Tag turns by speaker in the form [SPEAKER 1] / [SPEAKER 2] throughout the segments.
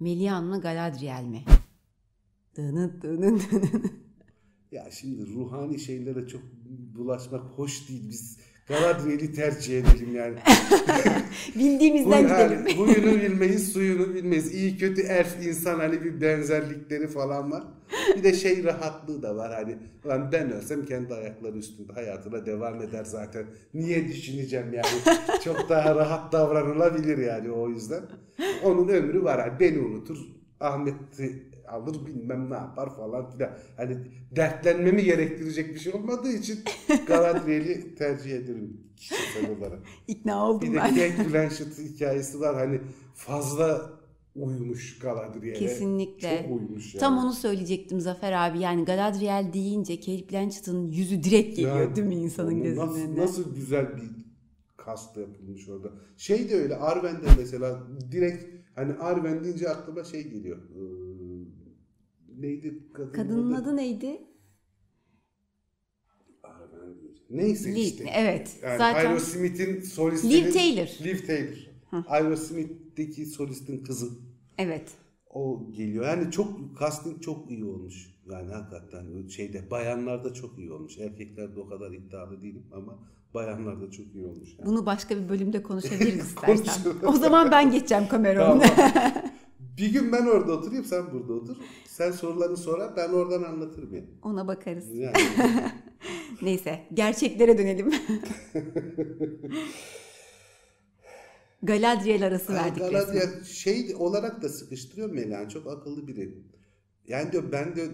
[SPEAKER 1] Melian mı Galadriel mi? Dının dının dının.
[SPEAKER 2] Ya şimdi ruhani şeylere çok bulaşmak hoş değil. Biz Galadriel'i tercih edelim yani.
[SPEAKER 1] Bildiğimizden
[SPEAKER 2] Bu-
[SPEAKER 1] gidelim.
[SPEAKER 2] hani huyunu bilmeyiz, suyunu bilmeyiz. İyi kötü elf insan hani bir benzerlikleri falan var. Bir de şey rahatlığı da var hani. Lan ben ölsem kendi ayakları üstünde hayatına devam eder zaten. Niye düşüneceğim yani. Çok daha rahat davranılabilir yani o yüzden. Onun ömrü var. Hani beni unutur. Ahmet'i alır bilmem ne yapar falan filan. Hani dertlenmemi gerektirecek bir şey olmadığı için Galadriel'i tercih ederim kişisel olarak.
[SPEAKER 1] İkna oldum
[SPEAKER 2] Bir de
[SPEAKER 1] ben.
[SPEAKER 2] Kate Blanchett hikayesi var. Hani fazla uyumuş Galadriel'e.
[SPEAKER 1] Kesinlikle.
[SPEAKER 2] Çok uyumuş yani.
[SPEAKER 1] Tam onu söyleyecektim Zafer abi. Yani Galadriel deyince Kate Blanchett'ın yüzü direkt geliyor
[SPEAKER 2] Yani
[SPEAKER 1] değil mi insanın gözünün
[SPEAKER 2] nasıl,
[SPEAKER 1] önüne?
[SPEAKER 2] nasıl güzel bir kast yapılmış orada. Şey de öyle Arwen'de mesela direkt hani Arwen deyince aklıma şey geliyor. Ee, neydi kadının,
[SPEAKER 1] Kadının adı neydi?
[SPEAKER 2] Değil. Neyse
[SPEAKER 1] Liv.
[SPEAKER 2] işte.
[SPEAKER 1] Evet.
[SPEAKER 2] Yani
[SPEAKER 1] Zaten
[SPEAKER 2] Aerosmith'in solistinin...
[SPEAKER 1] Liv Taylor.
[SPEAKER 2] Liv Taylor. Aerosmith'teki solistin kızı.
[SPEAKER 1] evet.
[SPEAKER 2] O geliyor. Yani çok casting çok iyi olmuş. Yani hakikaten şeyde bayanlarda çok iyi olmuş. Erkeklerde o kadar iddialı değilim ama bayanlarda çok iyi olmuş. Yani.
[SPEAKER 1] Bunu başka bir bölümde konuşabiliriz istersen. O zaman ben geçeceğim kamera.
[SPEAKER 2] Tamam. bir gün ben orada oturayım sen burada otur. Sen sorularını sorar ben oradan anlatırım yani.
[SPEAKER 1] Ona bakarız.
[SPEAKER 2] yani
[SPEAKER 1] Neyse gerçeklere dönelim. Galadriel arası verdik resmen.
[SPEAKER 2] Galadriel şey olarak da sıkıştırıyor Melian. Çok akıllı biri. Yani diyor ben de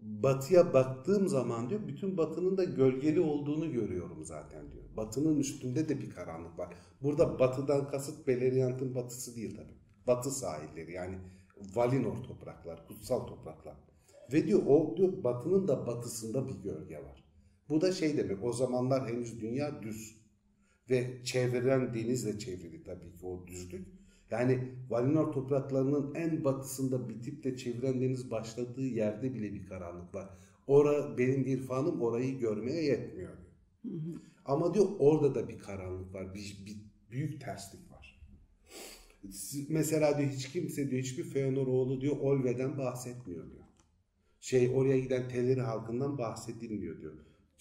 [SPEAKER 2] batıya baktığım zaman diyor bütün batının da gölgeli olduğunu görüyorum zaten diyor. Batının üstünde de bir karanlık var. Burada batıdan kasıt Beleriand'ın batısı değil tabii. Batı sahilleri yani Valinor topraklar, kutsal topraklar. Ve diyor o diyor batının da batısında bir gölge var. Bu da şey demek o zamanlar henüz dünya düz ve çevreden denizle çevrili tabii ki o düzlük. Yani Valinor topraklarının en batısında bitip de çeviren deniz başladığı yerde bile bir karanlık var. Ora benim irfanım orayı görmeye yetmiyor. diyor. Ama diyor orada da bir karanlık var. Bir, bir büyük terslik var. Mesela diyor hiç kimse diyor hiçbir Feanor oğlu diyor Olve'den bahsetmiyor diyor. Şey oraya giden Teleri halkından bahsedilmiyor diyor.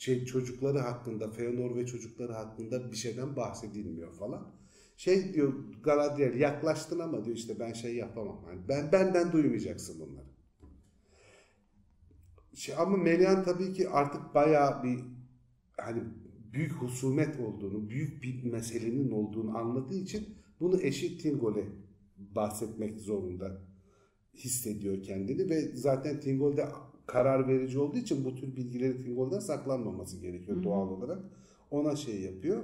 [SPEAKER 2] Şey çocukları hakkında Feanor ve çocukları hakkında bir şeyden bahsedilmiyor falan. Şey diyor Galadriel yaklaştın ama diyor işte ben şey yapamam. Yani ben benden duymayacaksın bunları. Şey, ama Melian tabii ki artık bayağı bir hani büyük husumet olduğunu, büyük bir meselenin olduğunu anladığı için bunu eşi Tingol'e bahsetmek zorunda hissediyor kendini ve zaten Tingol de karar verici olduğu için bu tür bilgileri Tingol'dan saklanmaması gerekiyor doğal olarak. Ona şey yapıyor.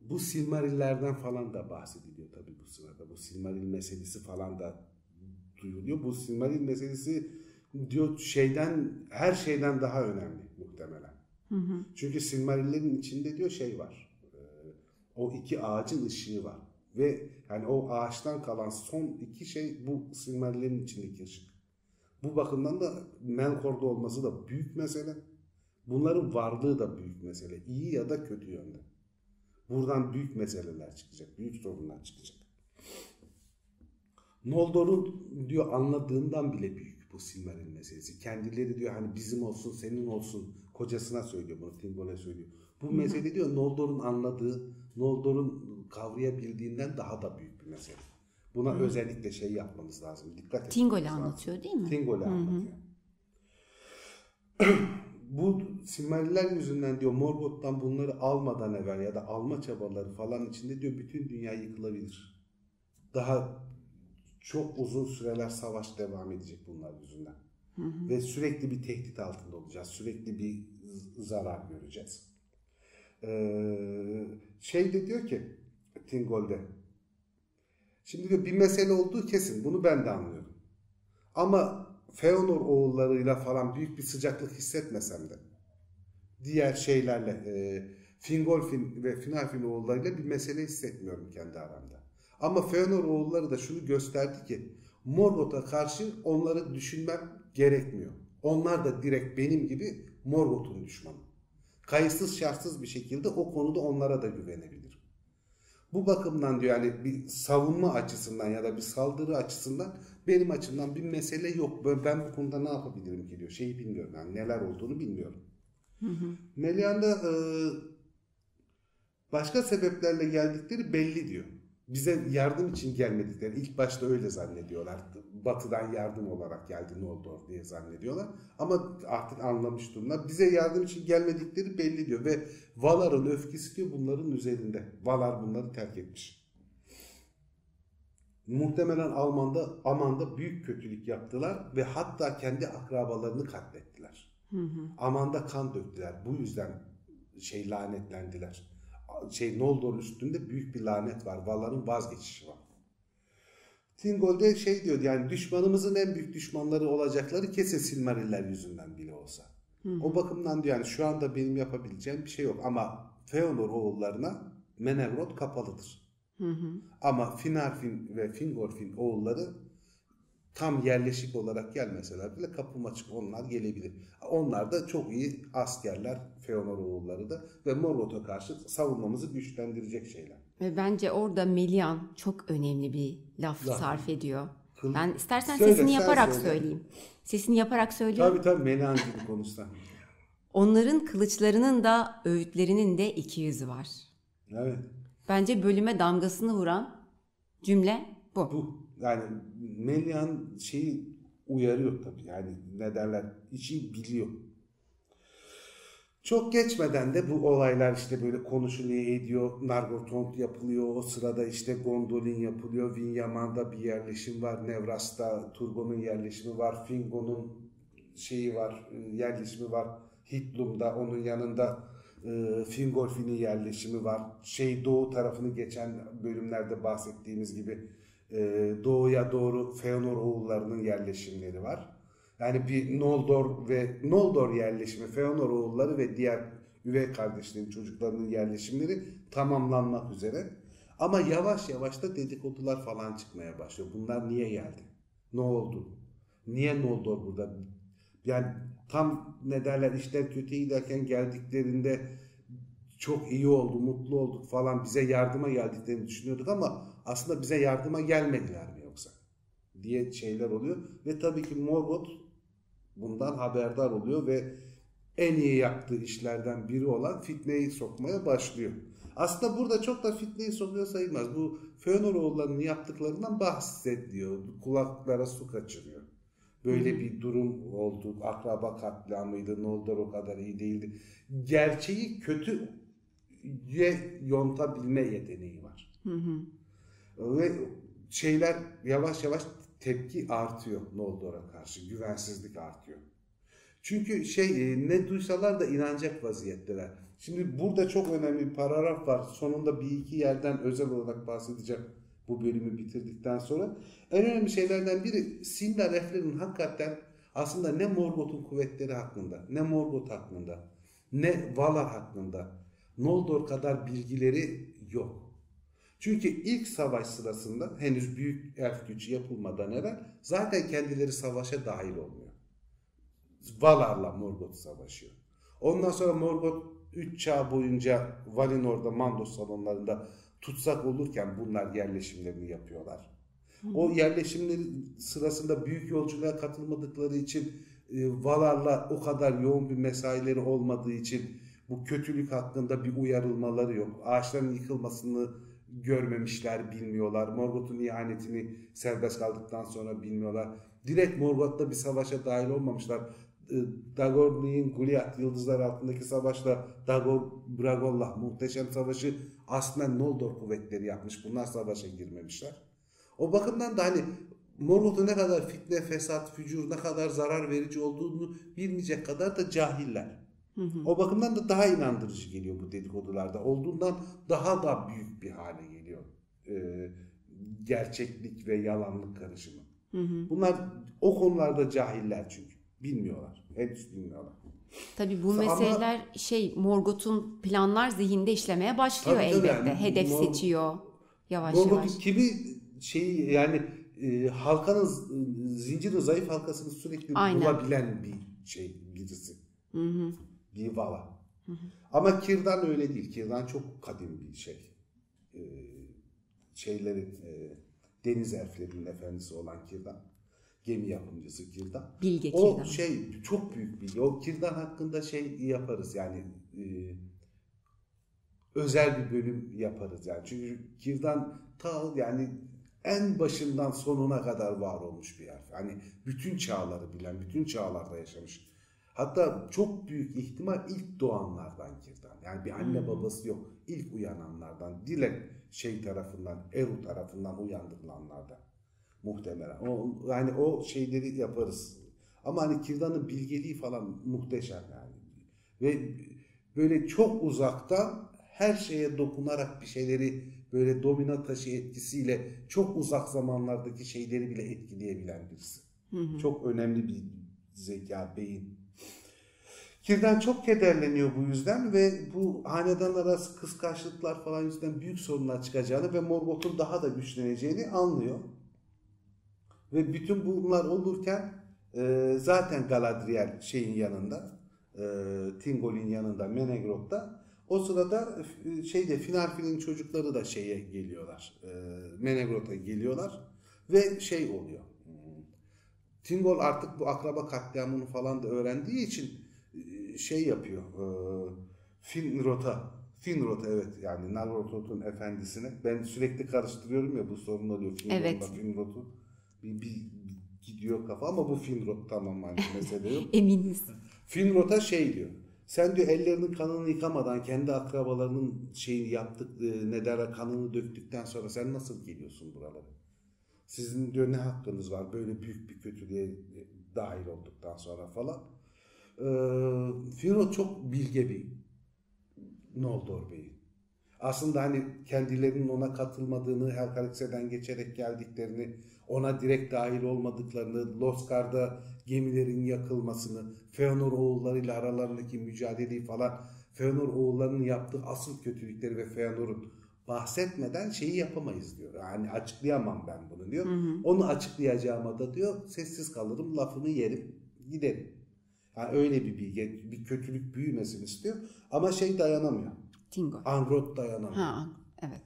[SPEAKER 2] bu Silmarillerden falan da bahsediliyor tabii bu sırada. Bu Silmaril meselesi falan da duyuluyor. Bu Silmaril meselesi diyor şeyden her şeyden daha önemli muhtemelen. Çünkü Silmarillerin içinde diyor şey var. Ee, O iki ağacın ışığı var. Ve yani o ağaçtan kalan son iki şey bu Silmarillerin içindeki ışık. Bu bakımdan da Melkor'da olması da büyük mesele. Bunların varlığı da büyük mesele. İyi ya da kötü yönde. Buradan büyük meseleler çıkacak. Büyük sorunlar çıkacak. Noldor'un diyor anladığından bile büyük bu Silmaril meselesi. Kendileri diyor hani bizim olsun senin olsun kocasına söylüyor bunu Tingol'e söylüyor. Bu mesele diyor Noldor'un anladığı, Noldor'un kavrayabildiğinden daha da büyük bir mesele. Buna özellikle şey yapmamız lazım. Dikkat etmemiz
[SPEAKER 1] Tingol'e
[SPEAKER 2] lazım.
[SPEAKER 1] anlatıyor değil mi?
[SPEAKER 2] Tingol'e anlatıyor. Bu Silmariller yüzünden diyor Morgoth'tan bunları almadan evvel ya da alma çabaları falan içinde diyor bütün dünya yıkılabilir. Daha çok uzun süreler savaş devam edecek bunlar yüzünden. Ve sürekli bir tehdit altında olacağız. Sürekli bir zarar göreceğiz. Ee, şey de diyor ki Tingol'de Şimdi diyor bir mesele olduğu kesin. Bunu ben de anlıyorum. Ama Feanor oğullarıyla falan büyük bir sıcaklık hissetmesem de diğer şeylerle e, Fingolfin ve Finarfin oğullarıyla bir mesele hissetmiyorum kendi aramda. Ama Feanor oğulları da şunu gösterdi ki Morgoth'a karşı onları düşünmem gerekmiyor. Onlar da direkt benim gibi Morgoth'un düşmanı. Kayıtsız şartsız bir şekilde o konuda onlara da güvenebilirim. Bu bakımdan diyor yani bir savunma açısından ya da bir saldırı açısından benim açımdan bir mesele yok. Ben bu konuda ne yapabilirim ki diyor. Şeyi bilmiyorum yani neler olduğunu bilmiyorum. Melian da e, başka sebeplerle geldikleri belli diyor. Bize yardım için gelmedikleri ilk başta öyle zannediyorlar. Batıdan yardım olarak geldi Noldor diye zannediyorlar. Ama artık anlamış durumda. Bize yardım için gelmedikleri belli diyor. Ve Valar'ın öfkesi diyor bunların üzerinde. Valar bunları terk etmiş. Muhtemelen Alman'da, Aman'da büyük kötülük yaptılar ve hatta kendi akrabalarını katlettiler. Aman'da kan döktüler. Bu yüzden şey lanetlendiler. Şey Noldor üstünde büyük bir lanet var. Valar'ın vazgeçişi var. Thingol şey diyor yani düşmanımızın en büyük düşmanları olacakları kesin Silmariller yüzünden bile olsa. O bakımdan diyor yani şu anda benim yapabileceğim bir şey yok ama Feanor oğullarına Menevrot kapalıdır. Ama Finarfin ve Fingolfin oğulları tam yerleşik olarak gelmeseler bile kapım açık onlar gelebilir. Onlar da çok iyi askerler Feanor oğulları da ve Morgoth'a karşı savunmamızı güçlendirecek şeyler.
[SPEAKER 1] Ve bence orada Melian çok önemli bir laf
[SPEAKER 2] Laf.
[SPEAKER 1] sarf ediyor.
[SPEAKER 2] Kıl-
[SPEAKER 1] Ben istersen
[SPEAKER 2] Söyle,
[SPEAKER 1] sesini yaparak
[SPEAKER 2] söyle.
[SPEAKER 1] söyleyeyim. Sesini yaparak söyleyeyim.
[SPEAKER 2] Tabii tabii Melan gibi konuşsan.
[SPEAKER 1] Onların kılıçlarının da öğütlerinin de iki yüzü var.
[SPEAKER 2] Evet.
[SPEAKER 1] Bence bölüme damgasını vuran cümle bu.
[SPEAKER 2] Bu yani Melian şeyi uyarıyor tabii yani ne derler işi biliyor. Çok geçmeden de bu olaylar işte böyle konuşuluyor ediyor. Nargothrond yapılıyor. O sırada işte Gondolin yapılıyor. Vinyaman'da bir yerleşim var. Nevras'ta Turgon'un yerleşimi var. Fingon'un şeyi var. Yerleşimi var. Hitlum'da onun yanında e, Fingolfin'in yerleşimi var. Şey doğu tarafını geçen bölümlerde bahsettiğimiz gibi e, doğuya doğru Feanor oğullarının yerleşimleri var. Yani bir Noldor ve Noldor yerleşimi, Feanor oğulları ve diğer üvey kardeşlerin çocuklarının yerleşimleri tamamlanmak üzere. Ama yavaş yavaş da dedikodular falan çıkmaya başlıyor. Bunlar niye geldi? Ne oldu? Niye Noldor burada? Yani tam ne derler işler kötü giderken geldiklerinde çok iyi oldu, mutlu olduk falan bize yardıma geldiklerini düşünüyorduk ama aslında bize yardıma gelmediler mi yoksa? diye şeyler oluyor. Ve tabii ki Morgoth bundan haberdar oluyor ve en iyi yaptığı işlerden biri olan fitneyi sokmaya başlıyor. Aslında burada çok da fitneyi sokuyor sayılmaz. Bu Fëanor oğullarının yaptıklarından bahsediyor. Kulaklara su kaçırıyor. Böyle bir durum oldu. Akraba katliamıydı. Noldor o kadar iyi değildi. Gerçeği kötüye yontabilme yeteneği var. Ve şeyler yavaş yavaş tepki artıyor Noldor'a karşı. Güvensizlik artıyor. Çünkü şey e, ne duysalar da inanacak vaziyetteler. Şimdi burada çok önemli bir paragraf var. Sonunda bir iki yerden özel olarak bahsedeceğim bu bölümü bitirdikten sonra. En önemli şeylerden biri Sindar Efren'in hakikaten aslında ne Morgoth'un kuvvetleri hakkında, ne Morgoth hakkında, ne Valar hakkında Noldor kadar bilgileri yok. Çünkü ilk savaş sırasında henüz büyük elf gücü yapılmadan evvel zaten kendileri savaşa dahil olmuyor. Valar'la Morgoth savaşıyor. Ondan sonra Morgoth 3 çağ boyunca Valinor'da Mandos salonlarında tutsak olurken bunlar yerleşimlerini yapıyorlar. O yerleşimleri sırasında büyük yolculuğa katılmadıkları için e, Valar'la o kadar yoğun bir mesaileri olmadığı için bu kötülük hakkında bir uyarılmaları yok. Ağaçların yıkılmasını görmemişler, bilmiyorlar. Morgoth'un ihanetini serbest kaldıktan sonra bilmiyorlar. Direkt Morgoth'la bir savaşa dahil olmamışlar. E, Dagor'un Goliath yıldızlar altındaki savaşla Dagor Bragollah muhteşem savaşı aslında Noldor kuvvetleri yapmış. Bunlar savaşa girmemişler. O bakımdan da hani Morgoth'un ne kadar fitne, fesat, fücur, ne kadar zarar verici olduğunu bilmeyecek kadar da cahiller. O bakımdan da daha inandırıcı geliyor bu dedikodularda. Olduğundan daha da büyük bir hale geliyor. Ee, gerçeklik ve yalanlık karışımı. Bunlar o konularda cahiller çünkü. Bilmiyorlar. Henüz bilmiyorlar.
[SPEAKER 1] Tabii bu
[SPEAKER 2] Ama-
[SPEAKER 1] meseleler şey Morgoth'un planlar zihinde işlemeye başlıyor
[SPEAKER 2] Tabii,
[SPEAKER 1] elbette.
[SPEAKER 2] yani
[SPEAKER 1] Hedef
[SPEAKER 2] Mor-
[SPEAKER 1] seçiyor yavaş yavaş.
[SPEAKER 2] Morgoth'un kimi şeyi yani e, halkanın zincirin zayıf halkasını sürekli
[SPEAKER 1] Aynen.
[SPEAKER 2] bulabilen bir şey birisi. Bir vala. Ama Kirdan öyle değil. Kirdan çok kadim bir şey. Ee, şeylerin e, deniz elflerinin efendisi olan Kirdan. Gemi yapımcısı Kirdan.
[SPEAKER 1] Bilge
[SPEAKER 2] O
[SPEAKER 1] Kirdan.
[SPEAKER 2] şey çok büyük bilgi. O Kirdan hakkında şey yaparız yani e, özel bir bölüm yaparız yani. Çünkü Kirdan ta yani en başından sonuna kadar var olmuş bir harf. Yani bütün çağları bilen, bütün çağlarda yaşamış. Hatta çok büyük ihtimal ilk doğanlardan Kirdan. Yani bir anne babası yok. İlk uyananlardan. Dilek şey tarafından, Eru tarafından uyandırılanlardan. Muhtemelen. O, yani o şeyleri yaparız. Ama hani Kirdan'ın bilgeliği falan muhteşem yani. Ve böyle çok uzaktan her şeye dokunarak bir şeyleri böyle domino taşı etkisiyle çok uzak zamanlardaki şeyleri bile etkileyebilen birisi. Çok önemli bir zeka, beyin. Kirden çok kederleniyor bu yüzden ve bu hanedan arası kıskançlıklar falan yüzünden büyük sorunlar çıkacağını ve Morgoth'un daha da güçleneceğini anlıyor. Ve bütün bunlar olurken e, zaten Galadriel şeyin yanında, e, Tingol'in yanında, Menegroth'ta. O sırada e, şeyde Finarfin'in çocukları da şeye geliyorlar. E, Menegroth'a geliyorlar ve şey oluyor. Hmm, Tingol artık bu akraba katliamını falan da öğrendiği için e, şey yapıyor. E, Finrot'a Finrot evet yani Nalrotot'un efendisine. Ben sürekli karıştırıyorum ya bu sorun oluyor Finrot'la
[SPEAKER 1] Evet.
[SPEAKER 2] Finrot'u. Bir, bir gidiyor kafa ama bu Finrot tamam hani mesele yok.
[SPEAKER 1] Eminiz.
[SPEAKER 2] Finrot'a şey diyor. Sen diyor ellerinin kanını yıkamadan kendi akrabalarının şeyini yaptık e, ne derler kanını döktükten sonra sen nasıl geliyorsun buralara? Sizin diyor ne hakkınız var böyle büyük bir kötülüğe e, dahil olduktan sonra falan. Ee, Finrod çok bilge bir Noldor Bey. Aslında hani kendilerinin ona katılmadığını, Helcarax'den geçerek geldiklerini, ona direkt dahil olmadıklarını, Loskar'da gemilerin yakılmasını, Feanor oğullarıyla aralarındaki mücadeleyi falan, Feanor oğullarının yaptığı asıl kötülükleri ve Feanor'un bahsetmeden şeyi yapamayız diyor. Yani açıklayamam ben bunu diyor. Onu açıklayacağıma da diyor sessiz kalırım, lafını yerim, giderim. Yani öyle bir bilgi, bir kötülük büyümesin istiyor. Ama şey dayanamıyor.
[SPEAKER 1] Tingo.
[SPEAKER 2] Angrot dayanamıyor.
[SPEAKER 1] Ha evet.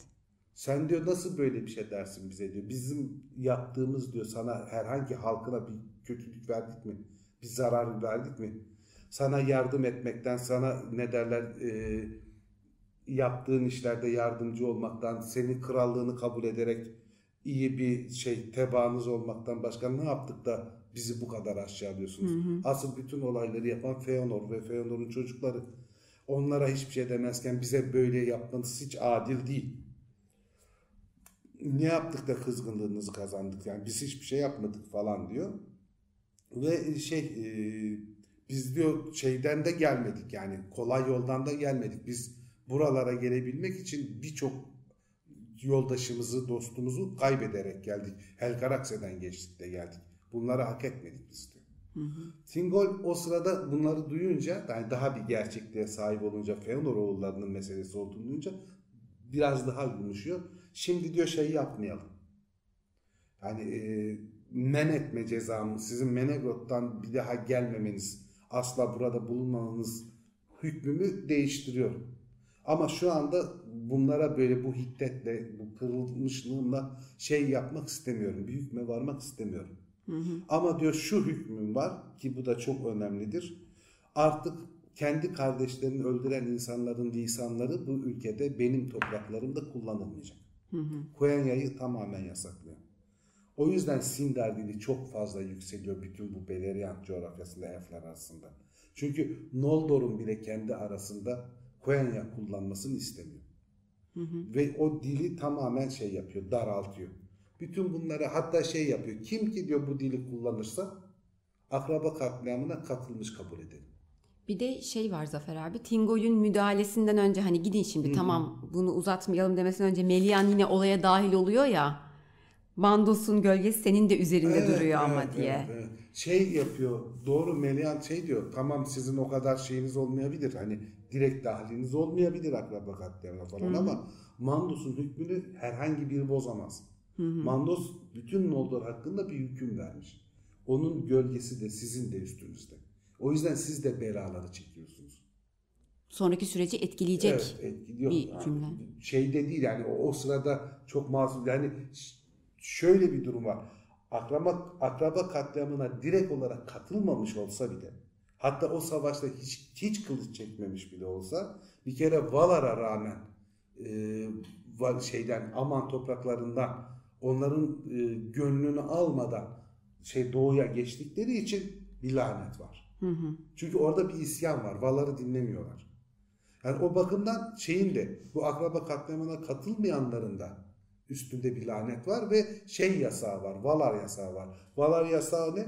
[SPEAKER 2] Sen diyor nasıl böyle bir şey dersin bize diyor. Bizim yaptığımız diyor sana herhangi halkına bir kötülük verdik mi? Bir zarar verdik mi? Sana yardım etmekten, sana ne derler e, yaptığın işlerde yardımcı olmaktan, senin krallığını kabul ederek iyi bir şey tebaanız olmaktan başka ne yaptık da bizi bu kadar aşağılıyorsunuz? Asıl bütün olayları yapan Feanor ve Feanor'un çocukları. Onlara hiçbir şey demezken bize böyle yapmanız hiç adil değil ne yaptık da kızgınlığınızı kazandık yani biz hiçbir şey yapmadık falan diyor. Ve şey e, biz diyor şeyden de gelmedik yani kolay yoldan da gelmedik. Biz buralara gelebilmek için birçok yoldaşımızı, dostumuzu kaybederek geldik. Helcarax'den geçtik de geldik. Bunları hak etmedik biz diyor. Tingol o sırada bunları duyunca yani daha bir gerçekliğe sahip olunca Feanor oğullarının meselesi olduğunu duyunca biraz daha yumuşuyor. Şimdi diyor şey yapmayalım. Yani e, men etme cezamı, sizin Menegroth'tan bir daha gelmemeniz, asla burada bulunmamanız hükmümü değiştiriyorum. Ama şu anda bunlara böyle bu hiddetle, bu kırılmışlığımla şey yapmak istemiyorum. Bir hükme varmak istemiyorum. Ama diyor şu hükmüm var ki bu da çok önemlidir. Artık kendi kardeşlerini öldüren insanların lisanları bu ülkede benim topraklarımda kullanılmayacak. Kuenya'yı tamamen yasaklıyor. O yüzden Sindar dili çok fazla yükseliyor bütün bu Beleriand coğrafyasında elfler arasında. Çünkü Noldor'un bile kendi arasında Quenya kullanmasını istemiyor. Ve o dili tamamen şey yapıyor, daraltıyor. Bütün bunları hatta şey yapıyor. Kim ki diyor bu dili kullanırsa akraba katliamına katılmış kabul edelim.
[SPEAKER 1] Bir de şey var Zafer abi. Tingol'ün müdahalesinden önce hani gidin şimdi tamam bunu uzatmayalım demesinden önce Melian yine olaya dahil oluyor ya. Mandos'un gölgesi senin de üzerinde
[SPEAKER 2] Evet,
[SPEAKER 1] duruyor ama
[SPEAKER 2] evet,
[SPEAKER 1] diye.
[SPEAKER 2] evet. Şey yapıyor. Doğru Melian şey diyor. Tamam sizin o kadar şeyiniz olmayabilir. Hani direkt dahliniz olmayabilir akraba katliamına falan ama Mandos'un hükmünü herhangi biri bozamaz. Mandos bütün Noldor hakkında bir hüküm vermiş. Onun gölgesi de sizin de üstünüzde. O yüzden siz de belaları çekiyorsunuz.
[SPEAKER 1] sonraki süreci etkileyecek
[SPEAKER 2] Evet, etkiliyor.
[SPEAKER 1] bir
[SPEAKER 2] Yani
[SPEAKER 1] cümle.
[SPEAKER 2] Şeyde değil yani o, o sırada çok masum. Yani şöyle bir durum var. Akraba, akraba katliamına direkt olarak katılmamış olsa bile hatta o savaşta hiç, hiç kılıç çekmemiş bile olsa bir kere Valar'a rağmen e, şeyden Aman topraklarından onların e, gönlünü almadan şey doğuya geçtikleri için bir lanet var.
[SPEAKER 1] Hı hı.
[SPEAKER 2] Çünkü orada bir isyan var. Valar'ı dinlemiyorlar. Yani o bakımdan şeyin de bu akraba katliamına katılmayanların da üstünde bir lanet var ve şey yasağı var. Valar yasağı var. Valar yasağı ne?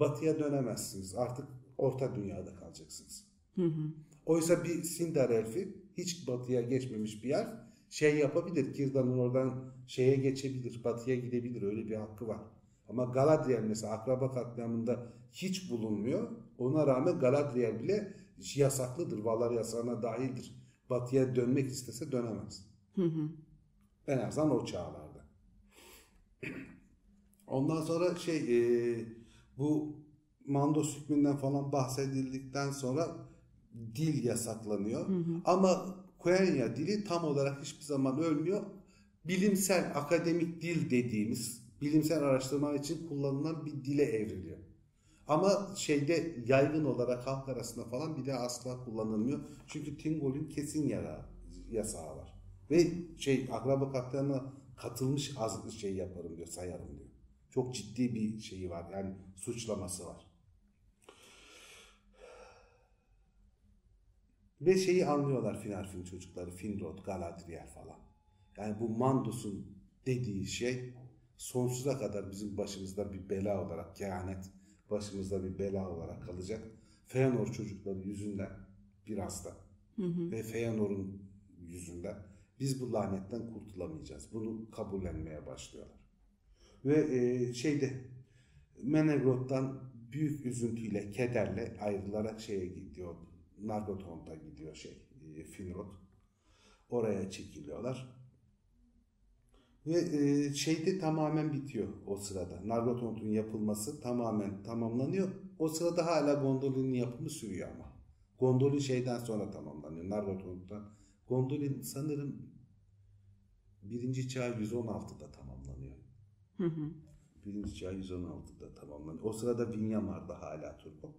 [SPEAKER 2] Batıya dönemezsiniz. Artık orta dünyada kalacaksınız.
[SPEAKER 1] Hı hı.
[SPEAKER 2] Oysa bir Sindar elfi hiç batıya geçmemiş bir yer şey yapabilir. Kirdan'ın oradan şeye geçebilir. Batıya gidebilir. Öyle bir hakkı var. Ama Galadriel mesela akraba katliamında hiç bulunmuyor. Ona rağmen Galadriel bile yasaklıdır. Valar yasağına dahildir. Batıya dönmek istese dönemez.
[SPEAKER 1] Hı hı.
[SPEAKER 2] En azından o çağlarda. Ondan sonra şey e, bu Mandos hükmünden falan bahsedildikten sonra dil yasaklanıyor. Ama Quenya dili tam olarak hiçbir zaman ölmüyor. Bilimsel, akademik dil dediğimiz bilimsel araştırma için kullanılan bir dile evriliyor. Ama şeyde yaygın olarak halk arasında falan bir de asla kullanılmıyor. Çünkü Tingol'ün kesin yara, yasağı var. Ve şey akraba katliamına katılmış az şey yaparım diyor, sayarım diyor. Çok ciddi bir şeyi var yani suçlaması var. Ve şeyi anlıyorlar Finarfin çocukları, Finrod, Galadriel falan. Yani bu Mandus'un dediği şey sonsuza kadar bizim başımızda bir bela olarak, kehanet başımızda bir bela olarak kalacak. Feanor çocukları yüzünden biraz da ve Feanor'un yüzünden biz bu lanetten kurtulamayacağız. Bunu kabullenmeye başlıyorlar. Ve e, şeyde Menegroth'tan büyük üzüntüyle, kederle ayrılarak şeye gidiyor. Nargothrond'a gidiyor şey, e, Finrod. Oraya çekiliyorlar. Ve e, şeyde tamamen bitiyor o sırada. Nargothrond'un yapılması tamamen tamamlanıyor. O sırada hala Gondolin'in yapımı sürüyor ama. Gondolin şeyden sonra tamamlanıyor. Nargothrond'dan. Gondolin sanırım birinci çağ 116'da tamamlanıyor.
[SPEAKER 1] Hı hı.
[SPEAKER 2] Birinci çağ 116'da tamamlanıyor. O sırada Vinyamar'da hala Turbo.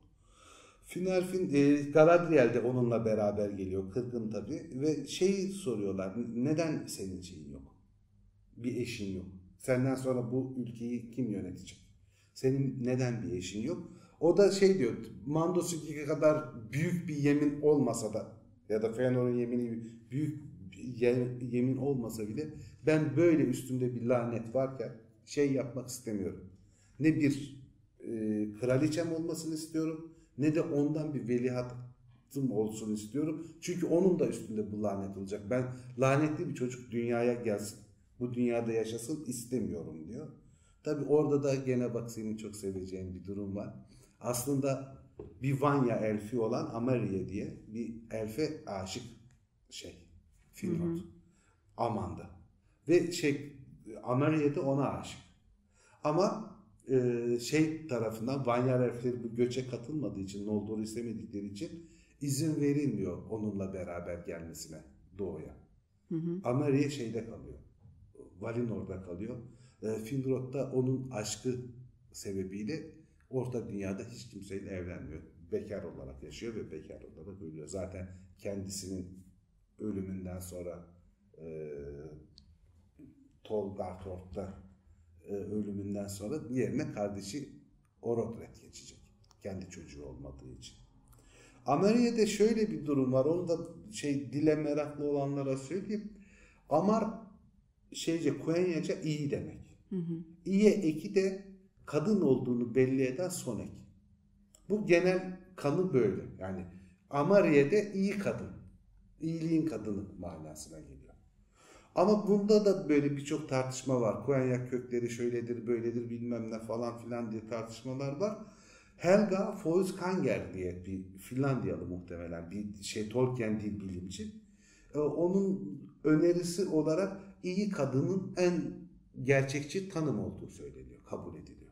[SPEAKER 2] Finarfin, e, Galadriel de onunla beraber geliyor. Kırgın tabii. Ve şeyi soruyorlar. Neden senin şeyin yok? Bir eşin yok. Senden sonra bu ülkeyi kim yönetecek? Senin neden bir eşin yok? O da şey diyor. Mandos kadar büyük bir yemin olmasa da ya da Feanor'un yemini büyük yemin olmasa bile ben böyle üstümde bir lanet varken şey yapmak istemiyorum. Ne bir e, kraliçem olmasını istiyorum ne de ondan bir veliahtım olsun istiyorum. Çünkü onun da üstünde bu lanet olacak. Ben lanetli bir çocuk dünyaya gelsin. Bu dünyada yaşasın istemiyorum diyor. Tabi orada da gene bak senin çok seveceğin bir durum var. Aslında bir Vanya elfi olan Amaria diye bir elfe aşık şey. Finrod. Amanda. Ve şey Amaria da ona aşık. Ama e, şey tarafından Vanyar elfleri bu göçe katılmadığı için, Noldor'u istemedikleri için izin verilmiyor onunla beraber gelmesine doğuya.
[SPEAKER 1] Hı hı.
[SPEAKER 2] Amaria şeyde kalıyor. Valinor'da kalıyor. E, Finrod da onun aşkı sebebiyle Orta Dünya'da hiç kimseyle evlenmiyor. Bekar olarak yaşıyor ve bekar olarak ölüyor. Zaten kendisinin ölümünden sonra e, Tolgartort'ta e, ölümünden sonra yerine kardeşi Orodret geçecek. Kendi çocuğu olmadığı için. Ameriye'de şöyle bir durum var. Onu da şey dile meraklı olanlara söyleyeyim. Amar şeyce Kuenyaca iyi demek.
[SPEAKER 1] Hı hı.
[SPEAKER 2] İye eki de kadın olduğunu belli eden son ek. Bu genel kanı böyle. Yani Amariye'de iyi kadın. İyiliğin kadını manasına geliyor. Ama bunda da böyle birçok tartışma var. Kuenya kökleri şöyledir, böyledir bilmem ne falan filan diye tartışmalar var. Helga Fauskanger diye bir Finlandiyalı muhtemelen bir şey Tolkien dil bilimci. Ee, Onun önerisi olarak iyi kadının en gerçekçi tanım olduğu söyleniyor, kabul ediliyor.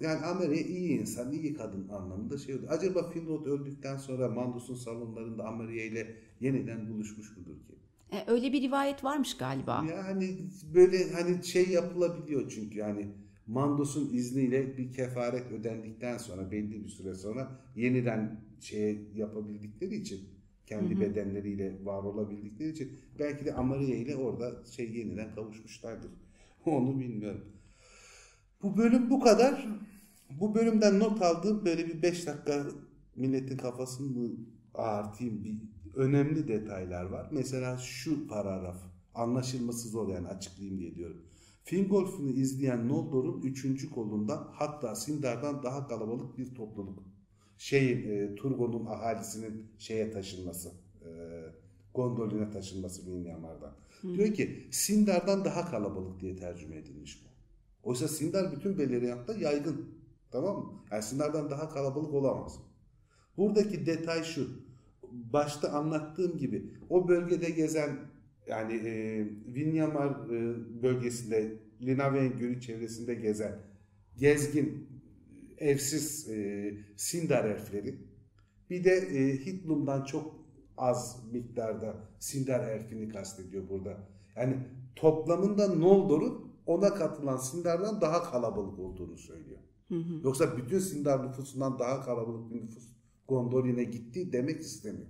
[SPEAKER 2] Yani Ameriye iyi insan, iyi kadın anlamında şey oldu. Acaba Finrod öldükten sonra Mandos'un salonlarında Ameriye ile yeniden buluşmuş mudur ki?
[SPEAKER 1] E, öyle bir rivayet varmış galiba.
[SPEAKER 2] Yani böyle hani şey yapılabiliyor çünkü yani Mandos'un izniyle bir kefaret ödendikten sonra belli bir süre sonra yeniden şeye yapabildikleri için kendi hı hı. bedenleriyle var olabildikleri için belki de Amaria ile orada şey yeniden kavuşmuşlardır. Onu bilmiyorum. Bu bölüm bu kadar. Bu bölümden not aldığım böyle bir 5 dakika milletin kafasını ağırtayım bir önemli detaylar var. Mesela şu paragraf anlaşılması zor yani açıklayayım diye diyorum. Fingolfin'i izleyen Noldor'un üçüncü kolundan hatta Sindar'dan daha kalabalık bir topluluk. Şeyin, e, Turgon'un ahalisinin şeye taşınması, e, Gondolin'e taşınması Minyamar'dan. Diyor ki Sindar'dan daha kalabalık diye tercüme edilmiş bu. Oysa Sindar bütün Beleriand'da yaygın. Tamam mı? Yani Sindar'dan daha kalabalık olamaz. Buradaki detay şu. Başta anlattığım gibi o bölgede gezen yani e, Vinyamar e, bölgesinde Linaven Gölü çevresinde gezen gezgin evsiz e, Sindar elfleri bir de e, Hitlum'dan çok az miktarda Sindar elfini kastediyor burada. Yani toplamında Noldor'un ona katılan Sindar'dan daha kalabalık olduğunu söylüyor. Hı hı. Yoksa bütün Sindar nüfusundan daha kalabalık bir nüfus Gondolin'e gitti demek istemiyor.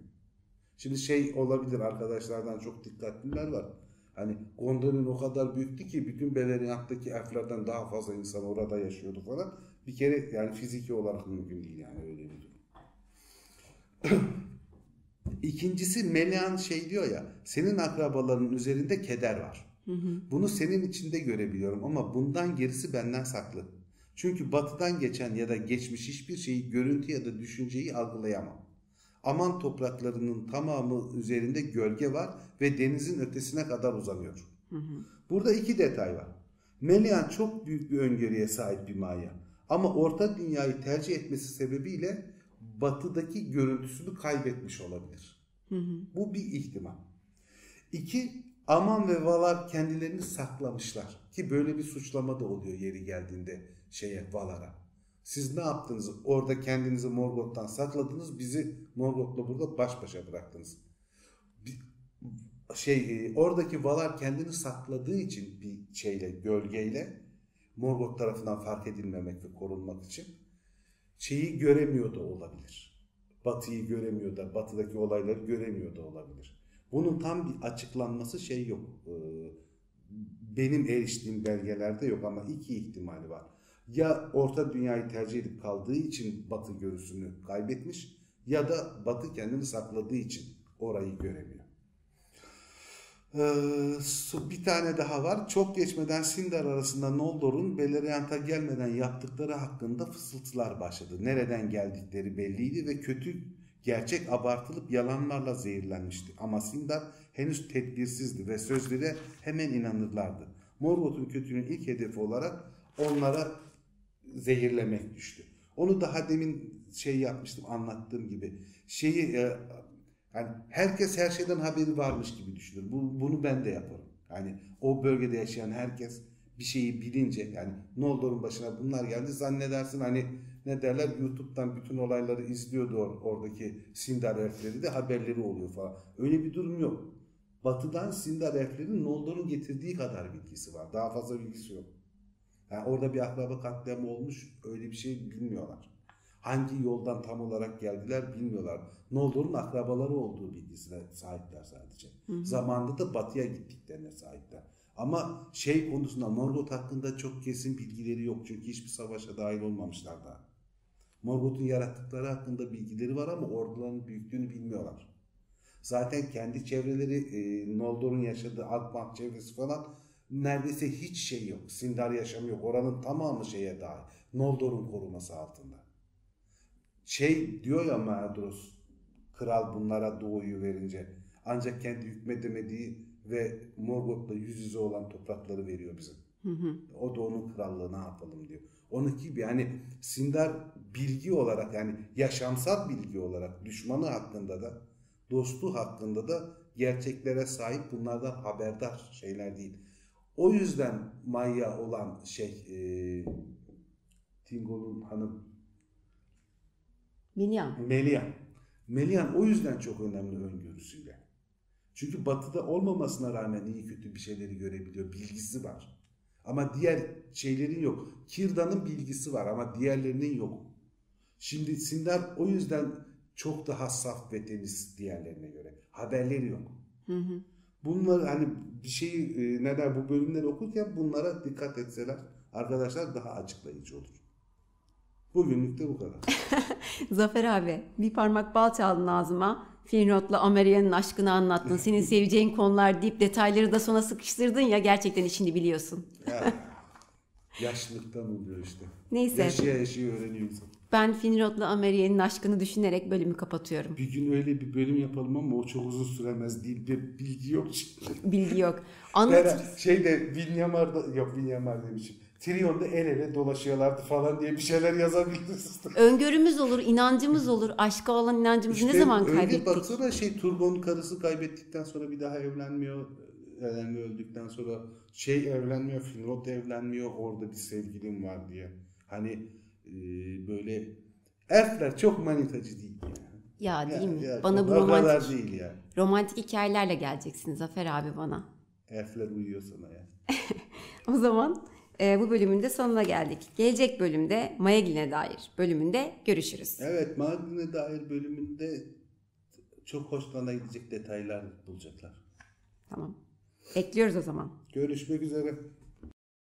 [SPEAKER 2] Şimdi şey olabilir arkadaşlardan çok dikkatliler var. Hani Gondolin o kadar büyüktü ki bütün Beleriand'daki elflerden daha fazla insan orada yaşıyordu falan. Bir kere yani fiziki olarak mümkün değil yani öyle bir durum. İkincisi Melian şey diyor ya senin akrabaların üzerinde keder var. Hı hı. Bunu senin içinde görebiliyorum ama bundan gerisi benden saklı. Çünkü batıdan geçen ya da geçmiş hiçbir şeyi görüntü ya da düşünceyi algılayamam. Aman topraklarının tamamı üzerinde gölge var ve denizin ötesine kadar uzanıyor. Hı hı. Burada iki detay var. Melian çok büyük bir öngörüye sahip bir maya. Ama orta dünyayı tercih etmesi sebebiyle batıdaki görüntüsünü kaybetmiş olabilir. Hı hı. Bu bir ihtimal. İki, Aman ve Valar kendilerini saklamışlar. Ki böyle bir suçlama da oluyor yeri geldiğinde şeye Valar'a. Siz ne yaptınız? Orada kendinizi Morgoth'tan sakladınız. Bizi Morgoth'la burada baş başa bıraktınız. Bir, şey e, oradaki Valar kendini sakladığı için bir şeyle gölgeyle Morgoth tarafından fark edilmemek ve korunmak için şeyi göremiyor da olabilir. Batıyı göremiyor da, batıdaki olayları göremiyor da olabilir. Bunun tam bir açıklanması şey yok. Benim eriştiğim belgelerde yok ama iki ihtimali var. Ya Orta Dünyayı tercih edip kaldığı için Batı görüsünü kaybetmiş ya da Batı kendini sakladığı için orayı göremiyor. Ee, bir tane daha var. Çok geçmeden Sindar arasında Noldor'un Beleriand'a gelmeden yaptıkları hakkında fısıltılar başladı. Nereden geldikleri belliydi ve kötü gerçek abartılıp yalanlarla zehirlenmişti. Ama Sindar henüz tedbirsizdi ve sözlere hemen inanırlardı. Morgoth'un kötülüğün ilk hedefi olarak onlara zehirlemek düştü. Onu daha demin şey yapmıştım anlattığım gibi. Şeyi e, yani herkes her şeyden haberi varmış gibi düşünür. Bu, bunu ben de yaparım. Yani o bölgede yaşayan herkes bir şeyi bilince yani Noldor'un başına bunlar geldi zannedersin hani ne derler YouTube'dan bütün olayları izliyordu or oradaki Sindar elfleri de haberleri oluyor falan. Öyle bir durum yok. Batıdan Sindar elflerin Noldor'un getirdiği kadar bilgisi var. Daha fazla bilgisi yok. Yani orada bir akraba katliamı olmuş öyle bir şey bilmiyorlar. Hangi yoldan tam olarak geldiler bilmiyorlar. Noldor'un akrabaları olduğu bilgisine sahipler sadece. Hı hı. Zamanında da batıya gittiklerine sahipler. Ama şey konusunda Morgoth hakkında çok kesin bilgileri yok. Çünkü hiçbir savaşa dahil olmamışlar daha. Morgoth'un yarattıkları hakkında bilgileri var ama orduların büyüklüğünü bilmiyorlar. Zaten kendi çevreleri e, Noldor'un yaşadığı Akbank çevresi falan neredeyse hiç şey yok. Sindar yaşamı yok. Oranın tamamı şeye dahil. Noldor'un koruması altında. Şey diyor ya Maedros, kral bunlara doğuyu verince ancak kendi hükmedemediği ve Morgoth'la yüz yüze olan toprakları veriyor bize. Hı hı. O da onun krallığı ne yapalım diyor. Onun gibi yani Sindar bilgi olarak yani yaşamsal bilgi olarak düşmanı hakkında da dostu hakkında da gerçeklere sahip bunlardan haberdar şeyler değil. O yüzden Maya olan şey e, Tingo'nun hanım
[SPEAKER 1] Melian.
[SPEAKER 2] Melian. Melian o yüzden çok önemli öngörüsüyle. Çünkü batıda olmamasına rağmen iyi kötü bir şeyleri görebiliyor. Bilgisi var. Ama diğer şeylerin yok. Kirdan'ın bilgisi var ama diğerlerinin yok. Şimdi Sindar o yüzden çok daha saf ve temiz diğerlerine göre. Haberleri yok.
[SPEAKER 1] Hı hı.
[SPEAKER 2] Bunlar hani bir şeyi e, ne der bu bölümleri okurken bunlara dikkat etseler arkadaşlar daha açıklayıcı olur. Bugünlük de bu kadar.
[SPEAKER 1] Zafer abi bir parmak bal çaldın ağzıma. Finrod'la Ameria'nın aşkını anlattın. Senin seveceğin konular deyip detayları da sona sıkıştırdın ya gerçekten işini biliyorsun.
[SPEAKER 2] Ya, yaşlılıktan oluyor işte.
[SPEAKER 1] Neyse.
[SPEAKER 2] Yaşaya yaşaya öğreniyor insan.
[SPEAKER 1] Ben Finrod'la Ameria'nın aşkını düşünerek bölümü kapatıyorum.
[SPEAKER 2] Bir gün öyle bir bölüm yapalım ama o çok uzun süremez değil. Bir bilgi yok.
[SPEAKER 1] Bilgi yok. Anlatırız.
[SPEAKER 2] şeyde Vinyamar'da yok Vinyamar demişim. Trion'da el ele dolaşıyorlardı falan diye bir şeyler yazabilirsiniz.
[SPEAKER 1] Öngörümüz olur, inancımız olur. Aşka olan inancımızı ne zaman
[SPEAKER 2] öyle
[SPEAKER 1] kaybettik?
[SPEAKER 2] baksana şey Turgon'un karısı kaybettikten sonra bir daha evlenmiyor. Evlenme öldükten sonra şey evlenmiyor, Finrod evlenmiyor. Orada bir sevgilim var diye. Hani e, böyle elfler çok manitacı değil yani.
[SPEAKER 1] Ya değil mi?
[SPEAKER 2] Ya,
[SPEAKER 1] bana bu romantik,
[SPEAKER 2] değil ya.
[SPEAKER 1] romantik hikayelerle geleceksin Zafer abi bana.
[SPEAKER 2] Elfler uyuyor sana ya.
[SPEAKER 1] O zaman e, bu bölümün de sonuna geldik. Gelecek bölümde Mayagin'e dair bölümünde görüşürüz.
[SPEAKER 2] Evet, Mardin'e dair bölümünde çok hoşlarına gidecek detaylar bulacaklar.
[SPEAKER 1] Tamam. Bekliyoruz o zaman.
[SPEAKER 2] Görüşmek üzere.